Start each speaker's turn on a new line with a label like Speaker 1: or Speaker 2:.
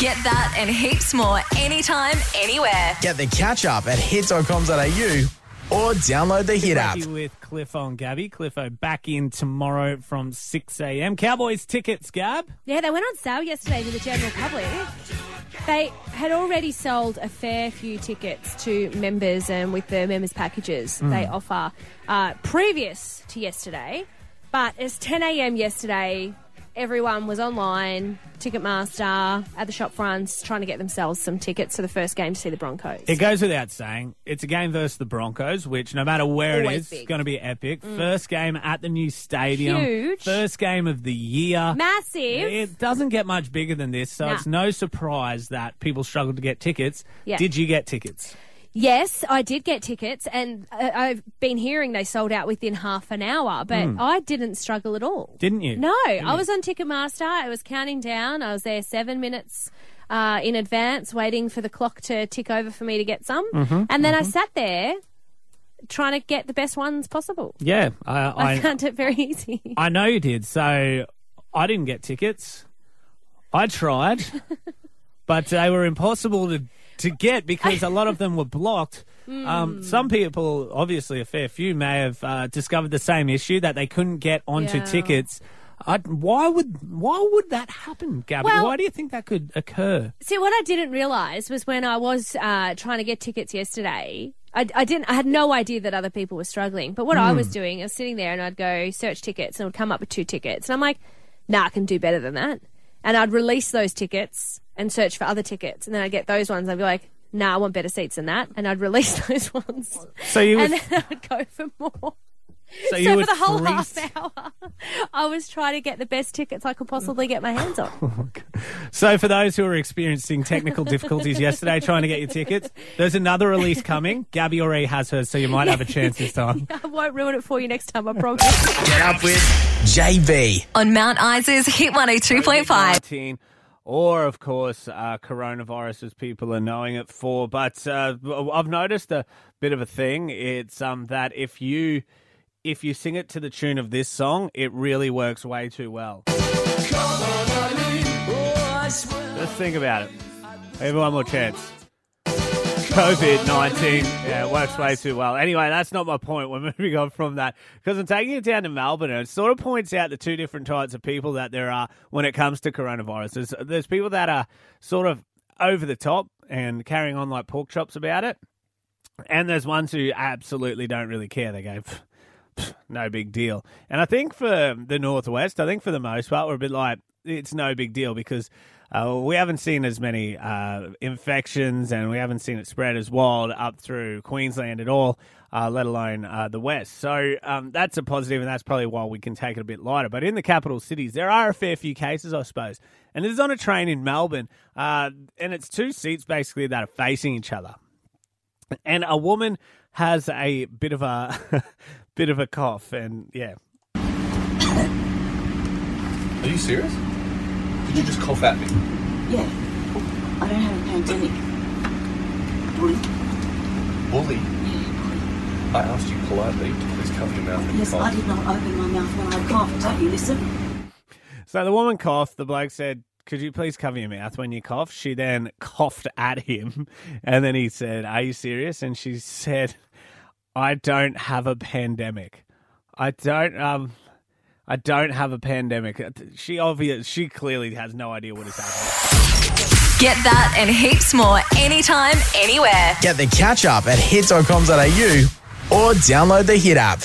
Speaker 1: Get that and heaps more anytime, anywhere.
Speaker 2: Get the catch up at hit.com.au or download the Hit app.
Speaker 3: Breaky with Cliffo and Gabby. Cliffo back in tomorrow from 6 a.m. Cowboys tickets, Gab.
Speaker 4: Yeah, they went on sale yesterday to the general public. They had already sold a fair few tickets to members and with the members packages they offer uh, previous to yesterday. But it's 10 a.m. yesterday. Everyone was online, Ticketmaster, at the shop fronts, trying to get themselves some tickets for the first game to see the Broncos.
Speaker 3: It goes without saying, it's a game versus the Broncos, which no matter where
Speaker 4: Always
Speaker 3: it is,
Speaker 4: big.
Speaker 3: it's going to be epic. Mm. First game at the new stadium.
Speaker 4: Huge.
Speaker 3: First game of the year.
Speaker 4: Massive.
Speaker 3: It doesn't get much bigger than this, so
Speaker 4: Nah.
Speaker 3: it's no surprise that people struggled to get tickets.
Speaker 4: Yeah.
Speaker 3: Did you get tickets?
Speaker 4: Yes, I did get tickets, and uh, I've been hearing they sold out within half an hour, but I didn't struggle at all.
Speaker 3: Didn't you?
Speaker 4: No, I was on Ticketmaster. I was counting down. I was there seven minutes uh, in advance, waiting for the clock to tick over for me to get some. and then I sat there trying to get the best ones possible.
Speaker 3: Yeah, I,
Speaker 4: I,
Speaker 3: I,
Speaker 4: found it very easy.
Speaker 3: I know you did. So I didn't get tickets. I tried, but they were impossible to, to get because a lot of them were blocked.
Speaker 4: Hmm.
Speaker 3: Um, some people, obviously a fair few, may have uh, discovered the same issue that they couldn't get onto
Speaker 4: Yeah.
Speaker 3: tickets. I, why would why would that happen, Gabby?
Speaker 4: Well-
Speaker 3: why do you think that could occur?
Speaker 4: See, what I didn't realise was when I was uh, trying to get tickets yesterday. I, I didn't. I had no idea that other people were struggling. But what I was doing, I was sitting there and I'd go search tickets and it would come up with two tickets, and I'm like, "Nah, I can do better than that." And I'd release those tickets and search for other tickets, and then I'd get those ones. I'd be like, "Nah, I want better seats than that," and I'd release those ones,
Speaker 3: So you
Speaker 4: and
Speaker 3: would,
Speaker 4: then I'd go for more.
Speaker 3: so you
Speaker 4: So
Speaker 3: would
Speaker 4: for the whole
Speaker 3: freeze-
Speaker 4: half hour, I was trying to get the best tickets I could possibly get my hands on.
Speaker 3: Oh, so, for those who are experiencing technical difficulties yesterday trying to get your tickets, there's another release coming. Gabby already has hers, so you might have a chance this time.
Speaker 4: I won't ruin it for you next time. I promise.
Speaker 2: Get up with JB.
Speaker 1: On Mount Isa's Hit 102.5.
Speaker 3: 19, or of course uh, coronavirus as people are knowing it for. But uh, I've noticed a bit of a thing. It's um that if you if you sing it to the tune of this song, it really works way too well. Let's think about it. Have one more chance. COVID 19. Yeah, it works way too well. Anyway, that's not my point. We're moving on from that because I'm taking it down to Melbourne and it sort of points out the two different types of people that there are when it comes to coronavirus. There's, there's people that are sort of over the top and carrying on like pork chops about it. And there's ones who absolutely don't really care. They go, "Pff, pff, no big deal. And I think for the Northwest, I think for the most part, we're a bit like, it's no big deal because uh, we haven't seen as many uh, infections and we haven't seen it spread as wild up through Queensland at all, uh, let alone uh, the West. So um, that's a positive, and that's probably why we can take it a bit lighter. But in the capital cities, there are a fair few cases, I suppose. And this is on a train in Melbourne, uh, and it's two seats basically that are facing each other and a woman has a bit of a bit of a cough and yeah
Speaker 5: Are you serious? Did you just cough at me?
Speaker 6: Yeah. I don't have a pandemic. Bully.
Speaker 5: Bully? I asked you politely to please cover your mouth when
Speaker 6: Yes,
Speaker 5: you
Speaker 6: I did not open my mouth when I coughed. Don't you listen?
Speaker 3: so the woman coughed the bloke said could you please cover your mouth when you cough she then coughed at him and then he said are you serious and she said i don't have a pandemic i don't um I don't have a pandemic. She obvious. She clearly has no idea what is happening.
Speaker 1: Get that and heaps more anytime, anywhere.
Speaker 2: Get the catch up at hit.com.au or download the Hit app.